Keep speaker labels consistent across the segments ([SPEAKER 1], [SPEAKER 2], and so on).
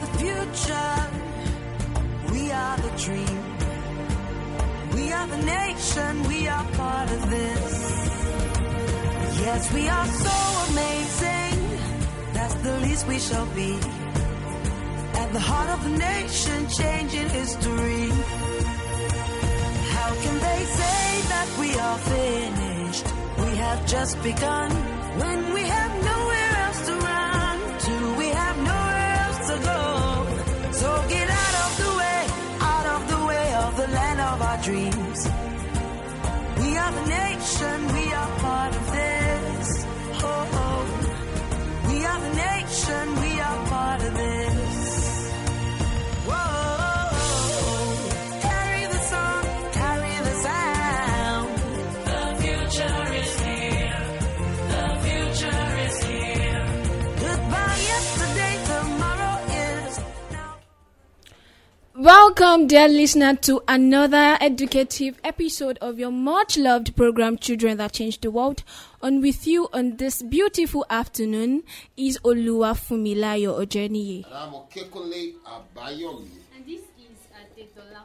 [SPEAKER 1] the future. We are the dream. We are the nation. We are part of this. Yes, we are so amazing. That's the least we shall be. At the heart of the nation, changing history. How can they say that we are finished? We have just begun. When We the nation, we
[SPEAKER 2] Welcome, dear listener, to another educative episode of your much loved program, Children That Change the World. On with you on this beautiful afternoon is Oluwa Fumilayo Ojeniyi.
[SPEAKER 3] And I'm Okekunle Abayomi.
[SPEAKER 4] And this is uh, Adetola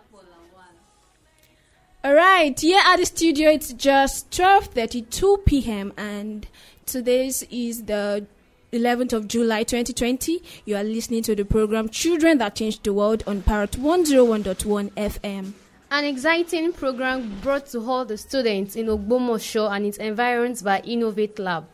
[SPEAKER 2] Alright, here at the studio it's just 12:32 p.m. and today's is the 11th of July 2020. You are listening to the program Children That Change the World on Parrot 101.1 FM.
[SPEAKER 4] An exciting program brought to all the students in Ogbomosho and its environs by Innovate Lab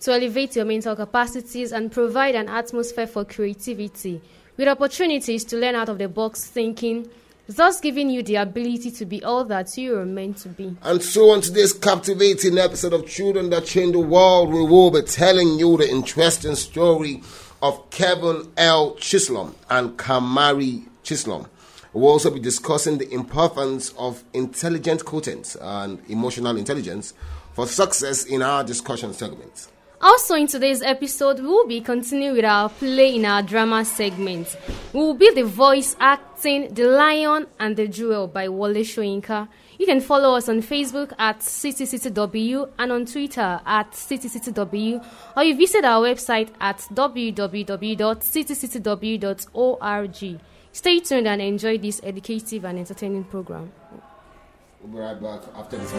[SPEAKER 4] to elevate your mental capacities and provide an atmosphere for creativity with opportunities to learn out of the box thinking, thus giving you the ability to be all that you are meant to be.
[SPEAKER 3] And so, on today's captivating episode of Children That Change the World, we will be telling you the interesting story of Kevin L. Chisholm and Kamari Chisholm. We'll also be discussing the importance of intelligent quotients and emotional intelligence for success in our discussion segment.
[SPEAKER 4] Also, in today's episode, we will be continuing with our play in our drama segment. We will be the voice acting The Lion and the Jewel by Wole Soyinka. You can follow us on Facebook at CityCityW and on Twitter at CityCityW, or you visit our website at www.citycityw.org. Stay tuned and enjoy this educative and entertaining program.
[SPEAKER 3] We'll be right back after this.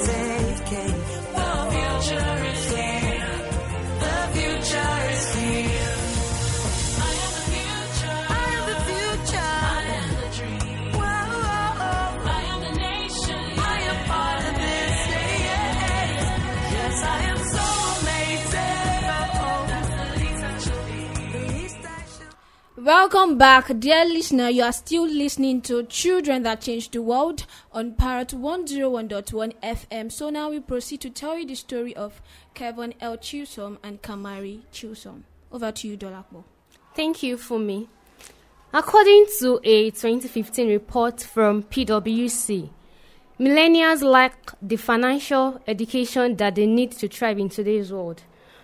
[SPEAKER 2] Welcome back, dear listener. You are still listening to Children That Change the World on Parrot 101.1 FM. So now we proceed to tell you the story of Kevin L. Chisholm and Kamari Chisholm. Over to you, Dolapo.
[SPEAKER 4] Thank you for me. According to a 2015 report from PwC, millennials lack the financial education that they need to thrive in today's world.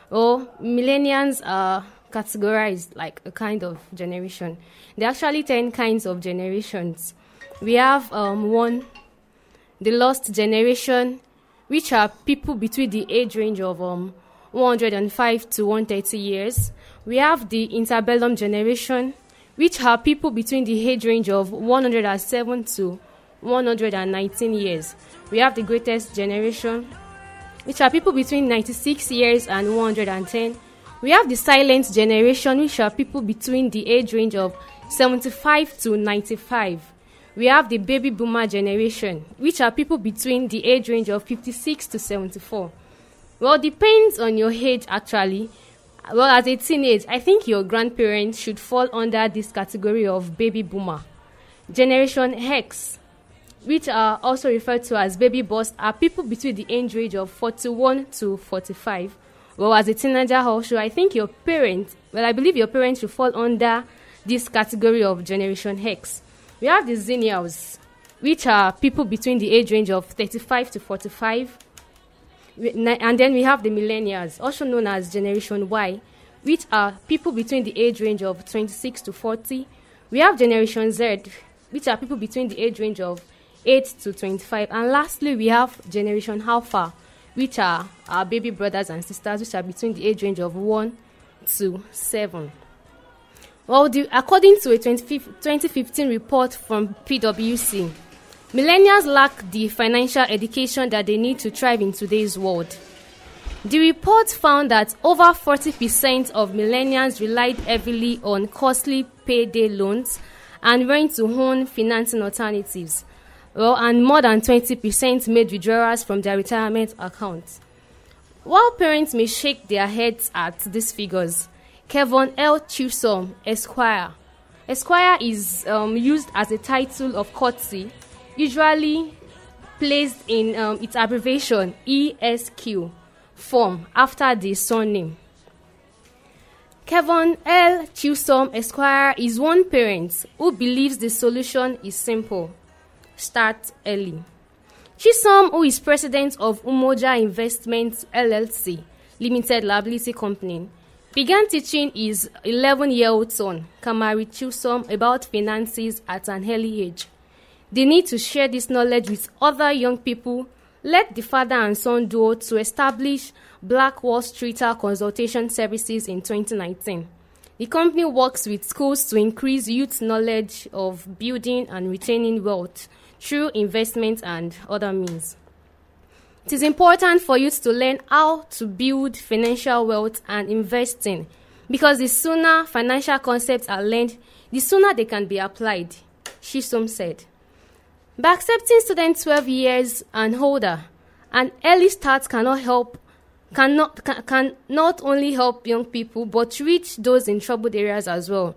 [SPEAKER 4] Or millennials are categorized like a kind of generation. There are actually 10 kinds of generations. We have um, one, the lost generation, which are people between the age range of um, 105 to 130 years. We have the interbellum generation, which are people between the age range of 107 to 119 years. We have the greatest generation, which are people between 96 years and 110. We have the silent generation, which are people between the age range of 75 to 95. We have the baby boomer generation, which are people between the age range of 56 to 74. Well, depends on your age actually. Well, as a teenage, I think your grandparents should fall under this category of baby boomer. Generation X, which are also referred to as baby boss, are people between the age range of 41 to 45. Well, as a teenager, also, I think your parents, well, I believe your parents should fall under this category of Generation X. We have the Xennials, which are people between the age range of 35 to 45. And then we have the Millennials, also known as Generation Y, which are people between the age range of 26 to 40. We have Generation Z, which are people between the age range of 8 to 25. And lastly, we have Generation Alpha, which are our baby brothers and sisters, which are between the age range of 1 to 7. Well, the, according to a 2015 report from PwC, millennials lack the financial education that they need to thrive in today's world. The report found that over 40% of millennials relied heavily on costly payday loans and rent to own financing alternatives. Well, and more than 20% made withdrawals from their retirement accounts. While parents may shake their heads at these figures, Kevin L. Chisholm, Esquire. Esquire is um, used as a title of courtesy, usually placed in um, its abbreviation ESQ form after the surname. Kevin L. Chisholm Esquire is one parent who believes the solution is simple start early. Chisholm, who is president of Umoja Investments LLC, Limited Liability Company, began teaching his 11 year old son, Kamari Chisholm, about finances at an early age. The need to share this knowledge with other young people led the father and son duo to establish Black Wall Streeter Consultation Services in 2019. The company works with schools to increase youth knowledge of building and retaining wealth through investment and other means. It is important for youth to learn how to build financial wealth and investing because the sooner financial concepts are learned, the sooner they can be applied, Chisholm said. By accepting students 12 years and older, an early start cannot help cannot can, can not only help young people but reach those in troubled areas as well.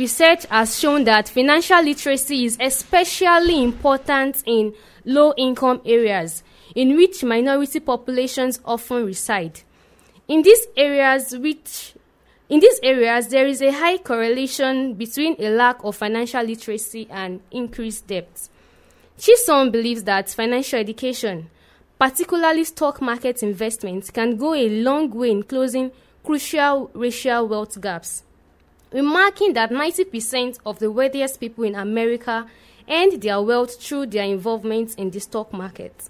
[SPEAKER 4] Research has shown that financial literacy is especially important in low income areas in which minority populations often reside. In these areas which in these areas there is a high correlation between a lack of financial literacy and increased debt. Chisholm believes that financial education, particularly stock market investments, can go a long way in closing crucial racial wealth gaps. Remarking that 90% of the wealthiest people in America earned their wealth through their involvement in the stock market.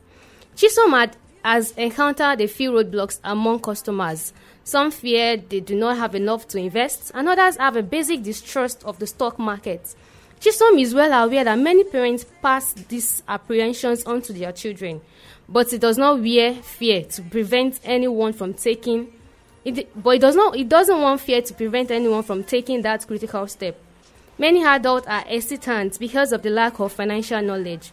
[SPEAKER 4] Chisholm had, has encountered a few roadblocks among customers. Some fear they do not have enough to invest, and others have a basic distrust of the stock market. Chisholm is well aware that many parents pass these apprehensions on to their children, but it does not wear fear to prevent anyone from taking it, but it does not it doesn't want fear to prevent anyone from taking that critical step. Many adults are hesitant because of the lack of financial knowledge.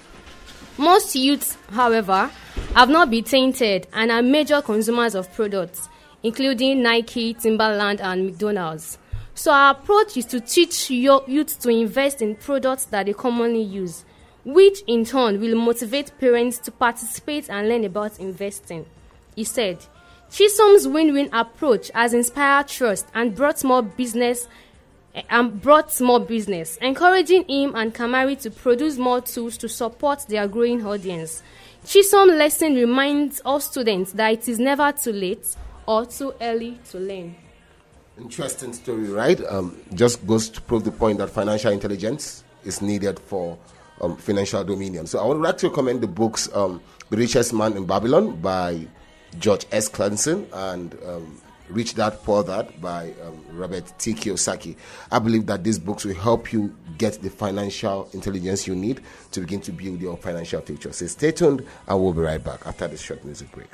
[SPEAKER 4] Most youths, however, have not been tainted and are major consumers of products, including Nike, Timberland, and McDonald's. So our approach is to teach youth to invest in products that they commonly use, which in turn will motivate parents to participate and learn about investing. He said, Chisholm's win-win approach has inspired trust and brought more business and brought more business, encouraging him and Kamari to produce more tools to support their growing audience. Chisholm lesson reminds all students that it is never too late or too early to learn.
[SPEAKER 3] Interesting story, right? Um, just goes to prove the point that financial intelligence is needed for um, financial dominion. So I would like to recommend the books um, The Richest Man in Babylon by George S. Clason and um, Rich Dad Poor by um, Robert T. Kiyosaki. I believe that these books will help you get the financial intelligence you need to begin to build your financial future. So stay tuned and we'll be right back after this short music break.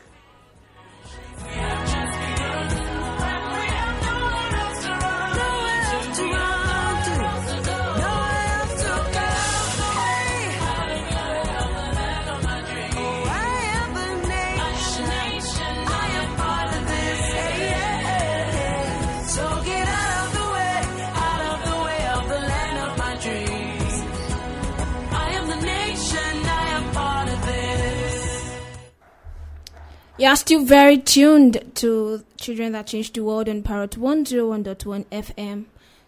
[SPEAKER 2] You are still very tuned to Children That Change the World on Parrot 101.1 FM.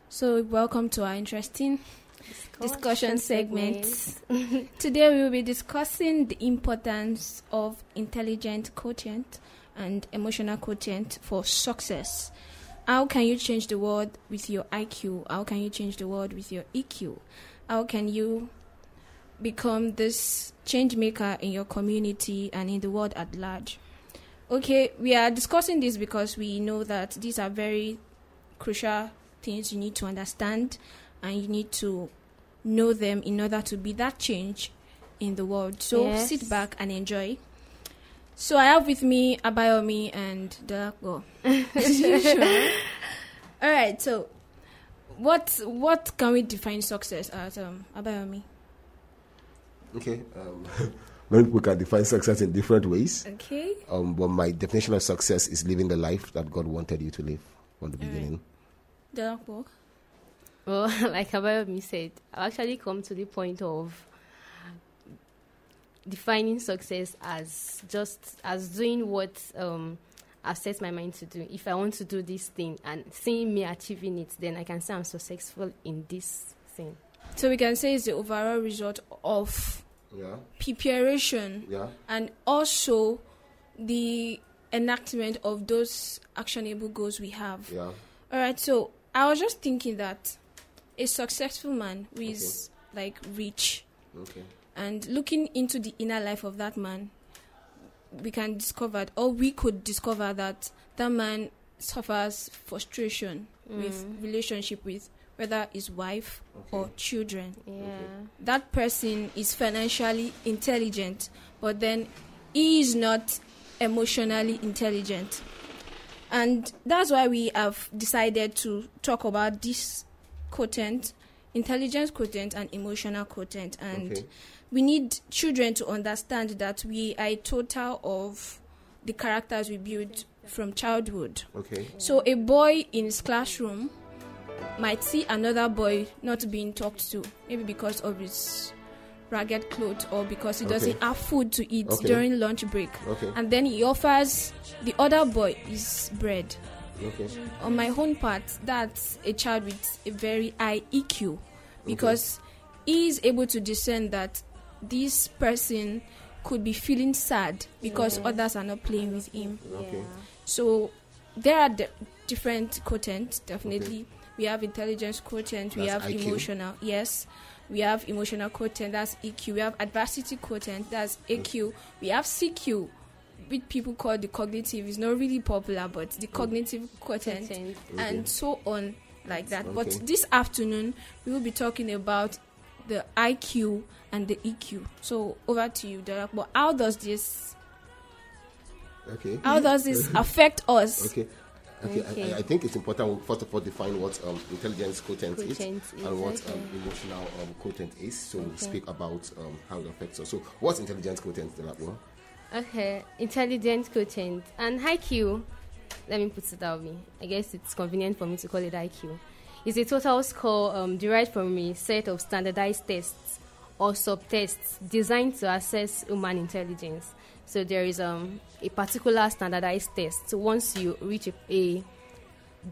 [SPEAKER 2] So, welcome to our interesting discussion, segment. Today, we will be discussing the importance of intelligent quotient and emotional quotient for success. How can you change the world with your IQ? How can you change the world with your EQ? How can you become this change maker in your community and in the world at large? Okay, we are discussing this because we know that these are very crucial things you need to understand and you need to know them in order to be that change in the world. So
[SPEAKER 4] Yes.
[SPEAKER 2] sit back and enjoy. So I have with me Abayomi and Dolapo. As. All right. So what what can we define success as, um, Abayomi?
[SPEAKER 3] Okay. Um, many people can define success in different ways.
[SPEAKER 2] Okay.
[SPEAKER 3] Um, but my definition of success is living the life that God wanted you to live from the beginning.
[SPEAKER 2] Dolapo.
[SPEAKER 4] Well, like Abayomi said, I've actually come to the point of defining success as just as doing what um, I've set my mind to do. If I want to do this thing and seeing me achieving it, then I can say I'm successful in this thing.
[SPEAKER 2] So we can say it's the overall result of
[SPEAKER 3] Yeah.
[SPEAKER 2] preparation
[SPEAKER 3] Yeah.
[SPEAKER 2] and also the enactment of those actionable goals we have.
[SPEAKER 3] Yeah.
[SPEAKER 2] All right, so I was just thinking that a successful man who is like rich
[SPEAKER 3] Okay.
[SPEAKER 2] and looking into the inner life of that man, we can discover, or we could discover that that man suffers frustration with mm. relationship with whether his wife or children
[SPEAKER 4] Yeah.
[SPEAKER 2] that person is financially intelligent, but then he is not emotionally intelligent. And that's why we have decided to talk about this quotient intelligence quotient and emotional quotient. And
[SPEAKER 3] Okay.
[SPEAKER 2] we need children to understand that we are a total of the characters we build from childhood.
[SPEAKER 3] Okay.
[SPEAKER 2] So a boy in his classroom might see another boy not being talked to, maybe because of his ragged clothes or because he doesn't
[SPEAKER 3] Okay.
[SPEAKER 2] have food to eat
[SPEAKER 3] Okay.
[SPEAKER 2] during lunch break.
[SPEAKER 3] Okay.
[SPEAKER 2] And then he offers the other boy his bread.
[SPEAKER 3] Okay.
[SPEAKER 2] On my own part, that's a child with a very high EQ because he is able to discern that this person could be feeling sad because others are not playing with him.
[SPEAKER 3] Okay.
[SPEAKER 2] So there are di- different quotients, definitely. We have intelligence quotient, we have
[SPEAKER 3] IQ.
[SPEAKER 2] emotional, yes. We have emotional quotient, that's EQ. We have adversity quotient, that's AQ. Mm. We have CQ, which people call the cognitive. It's not really popular, but the mm. cognitive quotient,
[SPEAKER 4] Quotient.
[SPEAKER 2] and so on like that.
[SPEAKER 3] Okay.
[SPEAKER 2] But this afternoon, we will be talking about the IQ and the EQ. So over to you, Derek. But how does this
[SPEAKER 3] Okay.
[SPEAKER 2] how does this affect us?
[SPEAKER 3] Okay. Okay,
[SPEAKER 4] Okay.
[SPEAKER 3] I, I think it's important we first of all define what um, intelligence quotient,
[SPEAKER 4] Quotient
[SPEAKER 3] is
[SPEAKER 4] is,
[SPEAKER 3] and what
[SPEAKER 4] okay.
[SPEAKER 3] um, emotional um, quotient is. So we'll speak about um, how it affects us. So, what's intelligence quotient, Dolapo?
[SPEAKER 4] Okay, intelligence quotient and IQ. Let me put it that way. I guess it's convenient for me to call it IQ. Is a total score um, derived from a set of standardized tests or subtests designed to assess human intelligence. So there is um, a particular standardized test. So once you reach a, a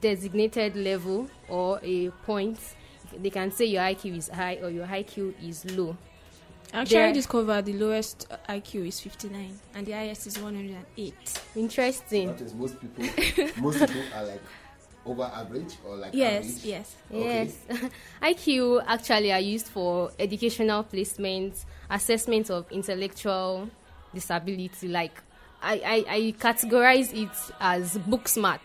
[SPEAKER 4] designated level or a point, they can say your IQ is high or your IQ is low.
[SPEAKER 2] Actually
[SPEAKER 4] There-
[SPEAKER 2] discovered the lowest IQ is 59 and the highest is 108.
[SPEAKER 4] Interesting.
[SPEAKER 3] That is most people. most people are like over average or like
[SPEAKER 2] Yes,
[SPEAKER 3] average.
[SPEAKER 2] yes.
[SPEAKER 3] Okay.
[SPEAKER 4] Yes. IQ actually are used for educational placements, assessment of intellectual disability. Like I, I, I categorize it as book smart.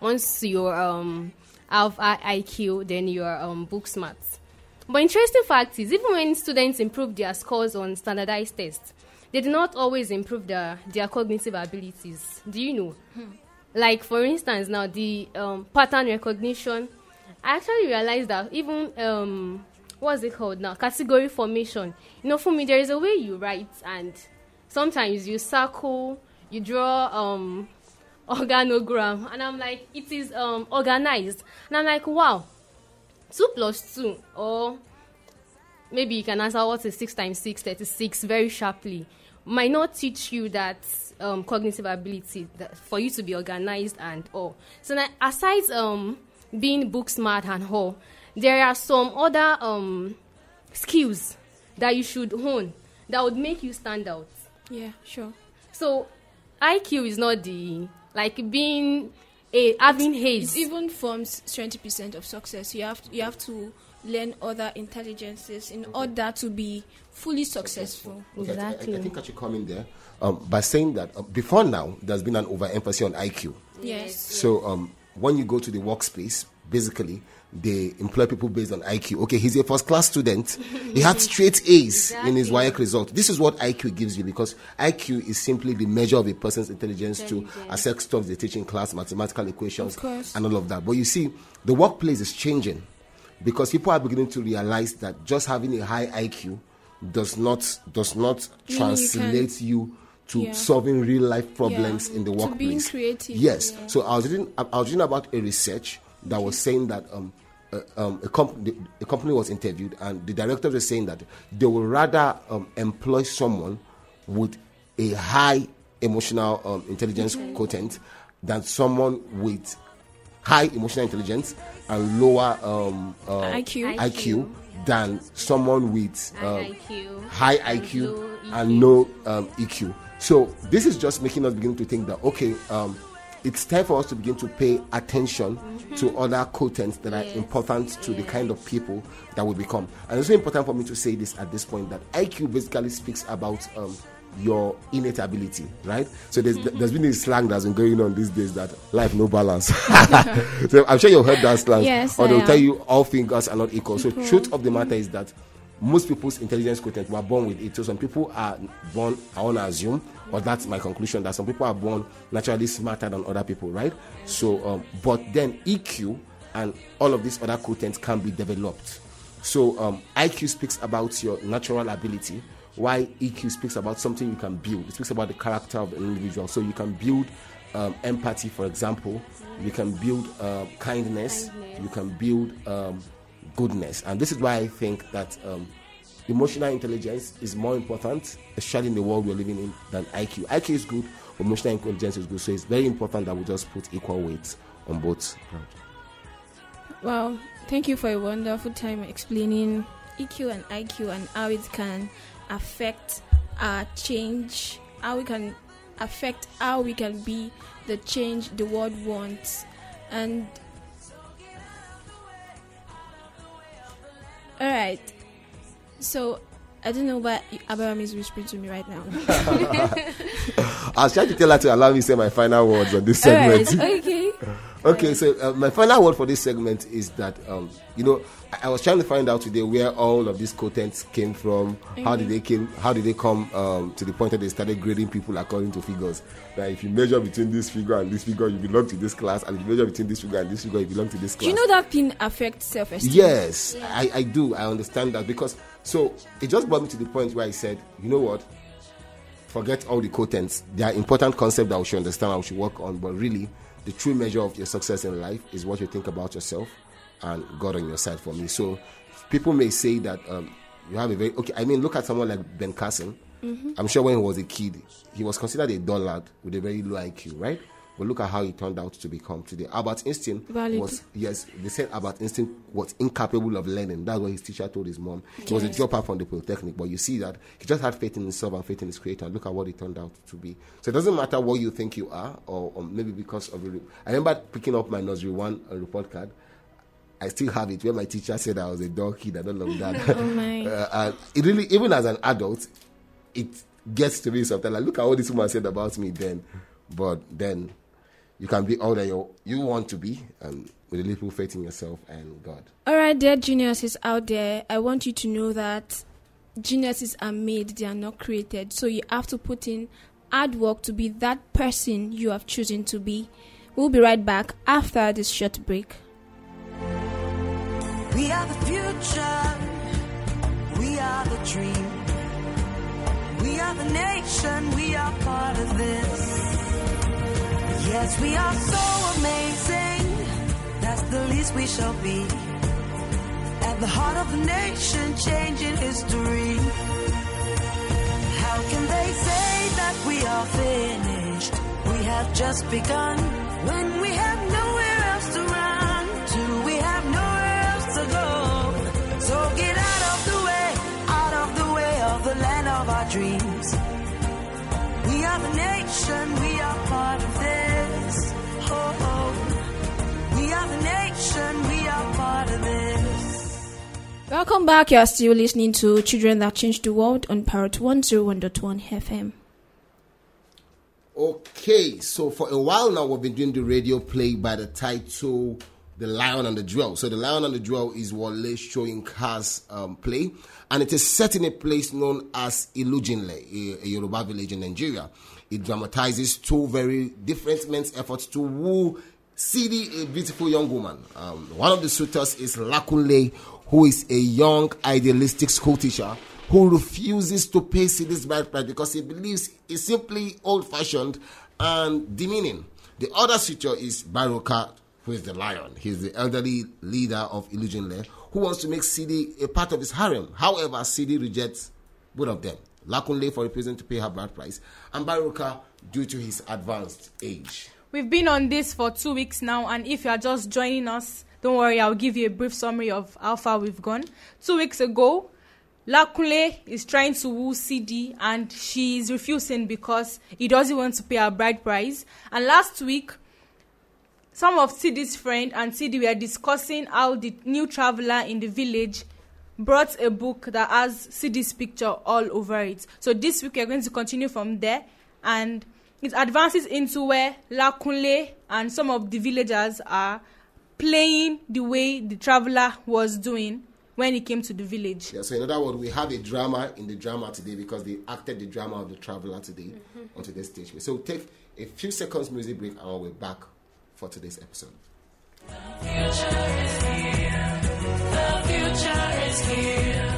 [SPEAKER 4] Once you um have I- IQ, then you are um book smart. But interesting fact is, even when students improve their scores on standardized tests, they do not always improve their, their cognitive abilities. Do you know? Like for instance, now the um, pattern recognition. I actually realized that even um, what's it called now? Category formation. You know, for me, there is a way you write, and sometimes you circle, you draw um, organogram, and I'm like, it is um, organized, and I'm like, wow, two plus two, or maybe you can answer what is 6 times 6 36 very sharply. Might not teach you that um, cognitive ability that for you to be organized and all. So now aside um, being book smart and all there are some other um, skills that you should hone that would make you stand out
[SPEAKER 2] Yeah, sure.
[SPEAKER 4] so iq is not the like being a having
[SPEAKER 2] It
[SPEAKER 4] haze
[SPEAKER 2] even forms 20% of success. You have you have to learn other intelligences in order to be fully successful.
[SPEAKER 3] Okay, I- I- I, think I should come in there um, by saying that uh, before now, there's been an overemphasis on IQ.
[SPEAKER 2] Yes.
[SPEAKER 3] So um, when you go to the workspace, basically they employ people based on IQ. Okay, he's a first class student. he had straight A's in his
[SPEAKER 4] Exactly.
[SPEAKER 3] WAEC result. This is what IQ gives you because IQ is simply the measure of a person's intelligence to accept stuff they teach in class, mathematical equations, and all of that. But you see, the workplace is changing because people are beginning to realize that just having a high IQ does not does not
[SPEAKER 2] Meaning you
[SPEAKER 3] translate you to
[SPEAKER 2] Yeah.
[SPEAKER 3] solving real life problems
[SPEAKER 2] Yeah.
[SPEAKER 3] in the
[SPEAKER 2] To
[SPEAKER 3] workplace.
[SPEAKER 2] being creative,
[SPEAKER 3] Yes. So I was reading I was reading about a research that was saying that um, uh, um, a, company, a company was interviewed and the director was saying that they would rather um, employ someone with a high emotional um, intelligence quotient than someone with high emotional intelligence and lower um, uh,
[SPEAKER 2] IQ.
[SPEAKER 3] IQ than someone with
[SPEAKER 4] High
[SPEAKER 3] um,
[SPEAKER 4] IQ
[SPEAKER 3] high
[SPEAKER 4] and
[SPEAKER 3] IQ
[SPEAKER 4] low
[SPEAKER 3] and no um, EQ. So this is just making us begin to think that okay, um, it's time for us to begin to pay attention to other quotients that are important to the kind of people that we become. And it's very important for me to say this at this point that IQ basically speaks about um, your innate ability, right? So there's there's been this slang that's been going on these days that life no balance. so I'm sure you've heard that slang.
[SPEAKER 2] Yes,
[SPEAKER 3] or they'll tell you all fingers are not equal. So truth of the matter is that most people's intelligence quotient were born with it. So some people are born, I want to assume, or that's my conclusion, that some people are born naturally smarter than other people, right? So, um, but then EQ and all of these other quotients can be developed. So um, IQ speaks about your natural ability, while EQ speaks about something you can build. It speaks about the character of the individual. So you can build um, empathy, for example. You can build uh, kindness.
[SPEAKER 4] Kindness.
[SPEAKER 3] You can build um, goodness. And this is why I think that um, emotional intelligence is more important, especially in the world we're living in, than IQ. IQ is good, but emotional intelligence is good. So it's very important that we just put equal weight on both.
[SPEAKER 2] Wow, thank you for a wonderful time explaining EQ and IQ and how it can affect our change, how we can affect how we can be the change the world wants. And all right, so I don't know what Abraham is whispering to me right now.
[SPEAKER 3] I was trying to tell her to allow me to say my final words on this segment.
[SPEAKER 2] right, okay.
[SPEAKER 3] Okay, so uh, my final word for this segment is that um, you know I, I was trying to find out today where all of these quotients came from. How did they came? How did they come um, to the point that they started grading people according to figures? That if you measure between this figure and this figure, you belong to this class, and if you measure between this figure and this figure, you belong to this class.
[SPEAKER 2] Do you know that thing affects self-esteem?
[SPEAKER 3] Yes, I, I do. I understand that because so it just brought me to the point where I said, you know what? Forget all the quotients. They are important concepts that we should understand and we should work on. But really, the true measure of your success in life is what you think about yourself and God on your side. For me, so people may say that um, you have a very okay. I mean, look at someone like Ben Carson. I'm sure when he was a kid, he was considered a dullard with a very low IQ, right? But look at how he turned out to become today. Albert Einstein
[SPEAKER 2] Valid.
[SPEAKER 3] was yes, they said Albert Einstein was incapable of learning. That's what his teacher told his mom. He was a dropout from the Polytechnic, but you see that he just had faith in himself and faith in his creator. Look at what he turned out to be. So it doesn't matter what you think you are, or, or maybe because of. I remember picking up my nursery one uh, report card. I still have it where my teacher said I was a dog kid. I don't love that.
[SPEAKER 2] Oh my.
[SPEAKER 3] uh, and it really, even as an adult, it gets to me sometimes. Like, look at what this woman said about me then. But then you can be all that you, you want to be and with a little faith in yourself and God.
[SPEAKER 2] All right, dear geniuses out there, I want you to know that geniuses are made, they are not created. So you have to put in hard work to be that person you have chosen to be. We'll be right back after this short break.
[SPEAKER 1] We are the future. We are the dream. We are the nation. We are part of this. Yes, we are so amazing. That's the least we shall be. At the heart of the nation, changing history. How can they say that we are finished? We have just begun. When we have nowhere else to run
[SPEAKER 2] Welcome back. You are still listening to Children That Change the World on Parrot 101.1 FM.
[SPEAKER 3] Okay, so for a while now, we've been doing the radio play by the title The Lion and the Jewel. So, The Lion and the Jewel is what Wole Soyinka's um, play, and it is set in a place known as Ilujinle, a, a Yoruba village in Nigeria. It dramatizes two very different men's efforts to woo Sidi, a beautiful young woman. Um, one of the suitors is Lakunle, who is a young, idealistic school teacher who refuses to pay Sidi's bride price because he believes it's simply old fashioned and demeaning. The other suitor is Baroka, who is the lion. He's the elderly leader of Ilujinle, who wants to make Sidi a part of his harem. However, Sidi rejects both of them. Lakunle for refusing to pay her bride price, and Baroka due to his advanced age.
[SPEAKER 5] We've been on this for two weeks now, and if you are just joining us, don't worry, I'll give you a brief summary of how far we've gone. Two weeks ago, Lakunle is trying to woo Sidi and she is refusing because he doesn't want to pay her bride price. And last week, some of Sidi's friend and Sidi were discussing how the new traveler in the village brought a book that has Sidi's picture all over it. So this week we're going to continue from there and it advances into where Lakunle and some of the villagers are playing the way the traveler was doing when he came to the village.
[SPEAKER 3] Yeah, so in other words, we have a drama in the drama today because they acted the drama of the traveler today mm-hmm. on today's stage. So we'll take a few seconds music break and we'll be back for today's episode. The future is here. The future is here.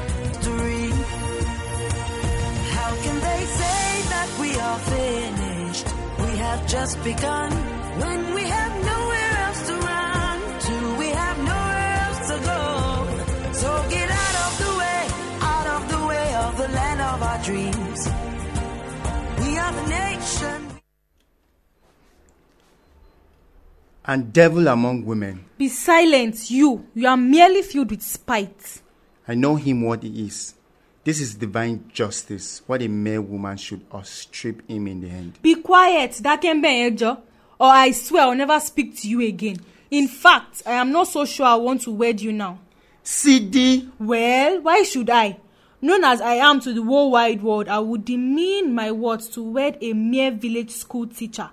[SPEAKER 1] How can they say that we are finished? We have just begun when we have nowhere
[SPEAKER 6] and devil among women.
[SPEAKER 5] Be silent, you. You are merely filled with spite.
[SPEAKER 6] I know him what he is. This is divine justice. What a mere woman should outstrip him in the end.
[SPEAKER 5] Be quiet, Dakembe Ejo, or I swear I'll never speak to you again. In fact, I am not so sure I want to wed you now.
[SPEAKER 6] Sidi.
[SPEAKER 5] Well, why should I? Known as I am to the whole wide world, I would demean my words to wed a mere village school teacher.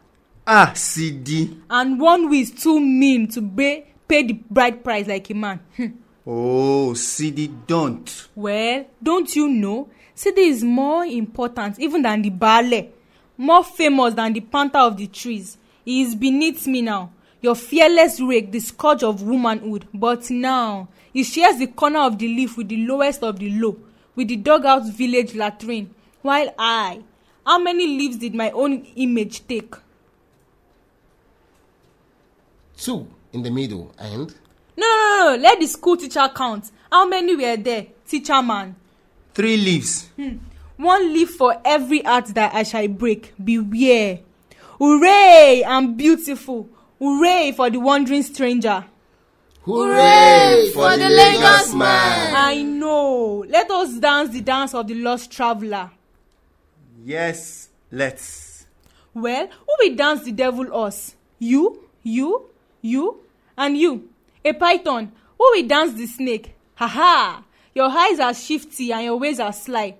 [SPEAKER 6] Ah, CD.
[SPEAKER 5] And one who is too mean to pay, pay the bride price like a man.
[SPEAKER 6] oh, CD, don't.
[SPEAKER 5] Well, don't you know? CD is more important even than the ballet, more famous than the panther of the trees. He is beneath me now. Your fearless rake, the scourge of womanhood. But now, he shares the corner of the leaf with the lowest of the low, with the dugout village latrine. While I, how many leaves did my own image take?
[SPEAKER 3] Two in the middle and
[SPEAKER 5] no no no no let the school teacher count how many were there teacher man.
[SPEAKER 6] three leaves.
[SPEAKER 5] Hmm. one leaf for every heart that I shall break beware hooray i'm beautiful hooray for the wandering stranger.
[SPEAKER 3] Hooray for, for the Lagos man!
[SPEAKER 5] I know. Let us dance the dance of the lost traveler.
[SPEAKER 6] Yes, let's.
[SPEAKER 5] Well, who will dance the devil us? You? You? You and you, a python, who will dance the snake? Ha ha! Your eyes are shifty and your ways are sly.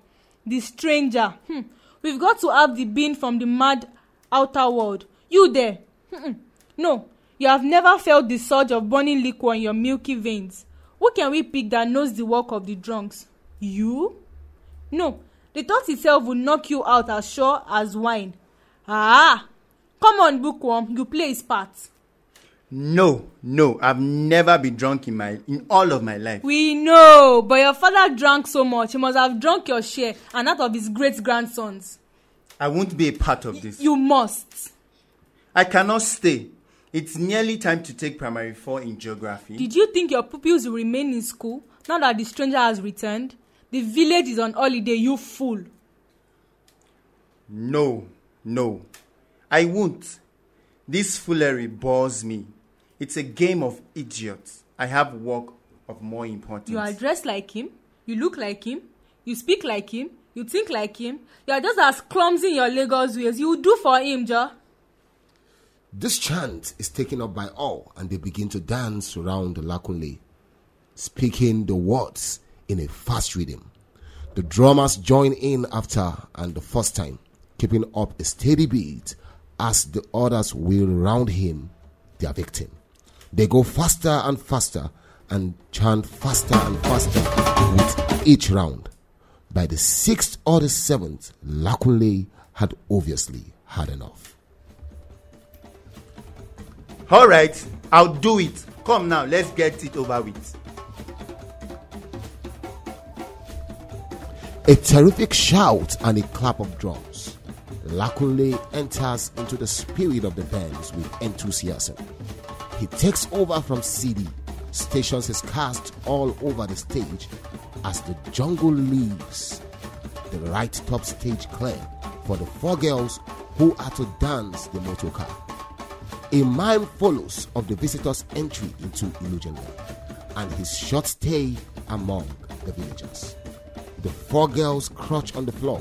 [SPEAKER 5] The stranger. Hmm. We've got to have the being from the mad outer world. You there? Hmm. No, you have never felt the surge of burning liquor in your milky veins. Who can we pick that knows the work of the drunks? You? No, the thought itself will knock you out as sure as wine. Ah! Come on, bookworm, you play his part.
[SPEAKER 6] No, no, I've never been drunk in my in all of my life.
[SPEAKER 5] We know, but your father drank so much, he must have drunk your share and that of his great grandsons.
[SPEAKER 6] I won't be a part of this.
[SPEAKER 5] You must.
[SPEAKER 6] I cannot stay. It's nearly time to take primary four in geography.
[SPEAKER 5] Did you think your pupils will remain in school now that the stranger has returned? The village is on holiday, you fool.
[SPEAKER 6] No, no, I won't. This foolery bores me. It's a game of idiots. I have work of more importance.
[SPEAKER 5] You are dressed like him. You look like him. You speak like him. You think like him. You are just as clumsy in your Lagos ways. You do for him, Ja.
[SPEAKER 3] This chant is taken up by all, and they begin to dance around the Lakunle, speaking the words in a fast rhythm. The drummers join in after and the first time, keeping up a steady beat as the others wheel round him, their victim. They go faster and faster and chant faster and faster with each round. By the sixth or the seventh, Lakunle had obviously had enough.
[SPEAKER 6] All right, I'll do it. Come now, let's get it over with.
[SPEAKER 3] A terrific shout and a clap of drums. Lakunle enters into the spirit of the bands with enthusiasm. He takes over from Sidi, stations his cast all over the stage as the jungle leaves the right top stage clear for the four girls who are to dance the motor car. A mime follows of the visitor's entry into Ilujenland and his short stay among the villagers. The four girls crouch on the floor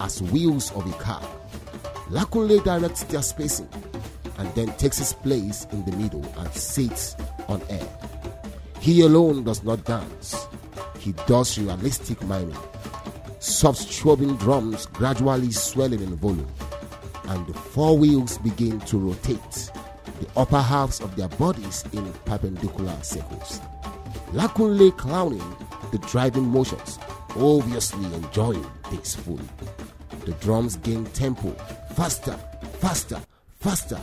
[SPEAKER 3] as wheels of a car. Lakunle directs their spacing and then takes his place in the middle and sits on air. He alone does not dance, he does realistic miming. Soft strobing drums gradually swelling in volume, and the four wheels begin to rotate, the upper halves of their bodies in perpendicular circles. Lakunle clowning the driving motions, obviously enjoying this fully. The drums gain tempo, faster, faster, faster.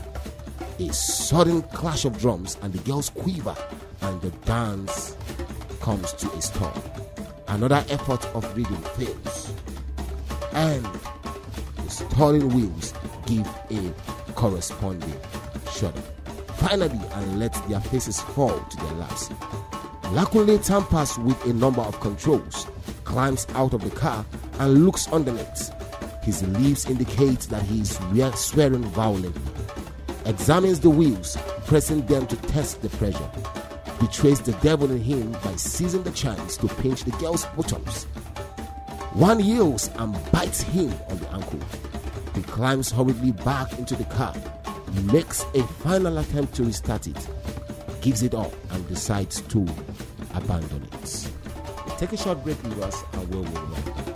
[SPEAKER 3] A sudden clash of drums and the girls quiver and the dance comes to a stop. Another effort of reading fails. And the stalling wheels give a corresponding shudder. Finally, and let their faces fall to their laps. Lakunle tampers with a number of controls, climbs out of the car, and looks underneath. His lips indicate that he is swearing violently. Examines the wheels, pressing them to test the pressure. Betrays the devil in him by seizing the chance to pinch the girl's bottoms. One yields and bites him on the ankle. He climbs hurriedly back into the car, makes a final attempt to restart it, gives it up, and decides to abandon it. Take a short break with us and we'll be right back.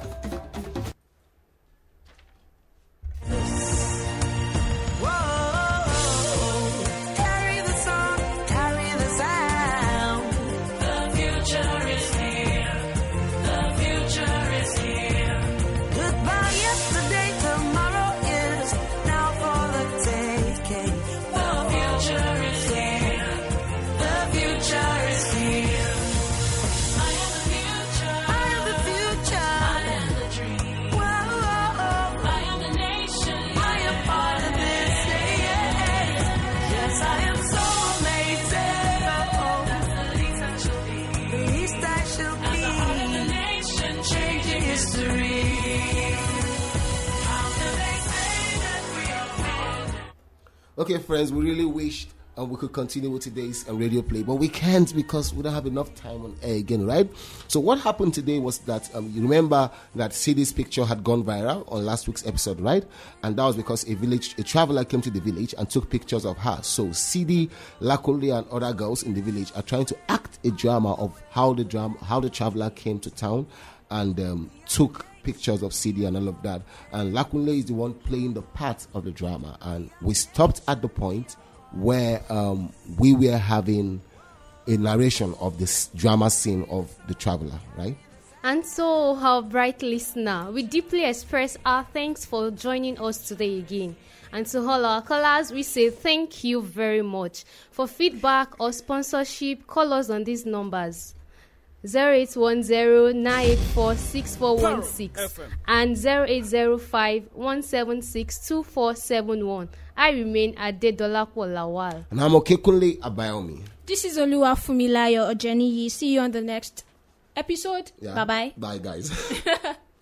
[SPEAKER 3] Okay, friends, we really wished uh, we could continue with today's uh, radio play, but we can't because we don't have enough time on air again, right? So, what happened today was that um, you remember that Sidi's picture had gone viral on last week's episode, right? And that was because a village, a traveler came to the village and took pictures of her. So, Sidi, Lakunle, and other girls in the village are trying to act a drama of how the drama, how the traveler came to town and um, took pictures of Sidi and all of that. And Lakunle is the one playing the part of the drama. And we stopped at the point where um, we were having a narration of this drama scene of the traveler, right?
[SPEAKER 4] And so, our bright listener, we deeply express our thanks for joining us today again. And to all our callers, we say thank you very much. For feedback or sponsorship, call us on these numbers 0810-984-6416 and 0805-176-2471. I remain at Dedolapo Lawal.
[SPEAKER 3] And I'm Okekunle Abayomi.
[SPEAKER 2] This is Oluwa Fumilayo Ojeniyi. See you on the next episode.
[SPEAKER 3] Yeah.
[SPEAKER 2] Bye bye.
[SPEAKER 3] Bye, guys.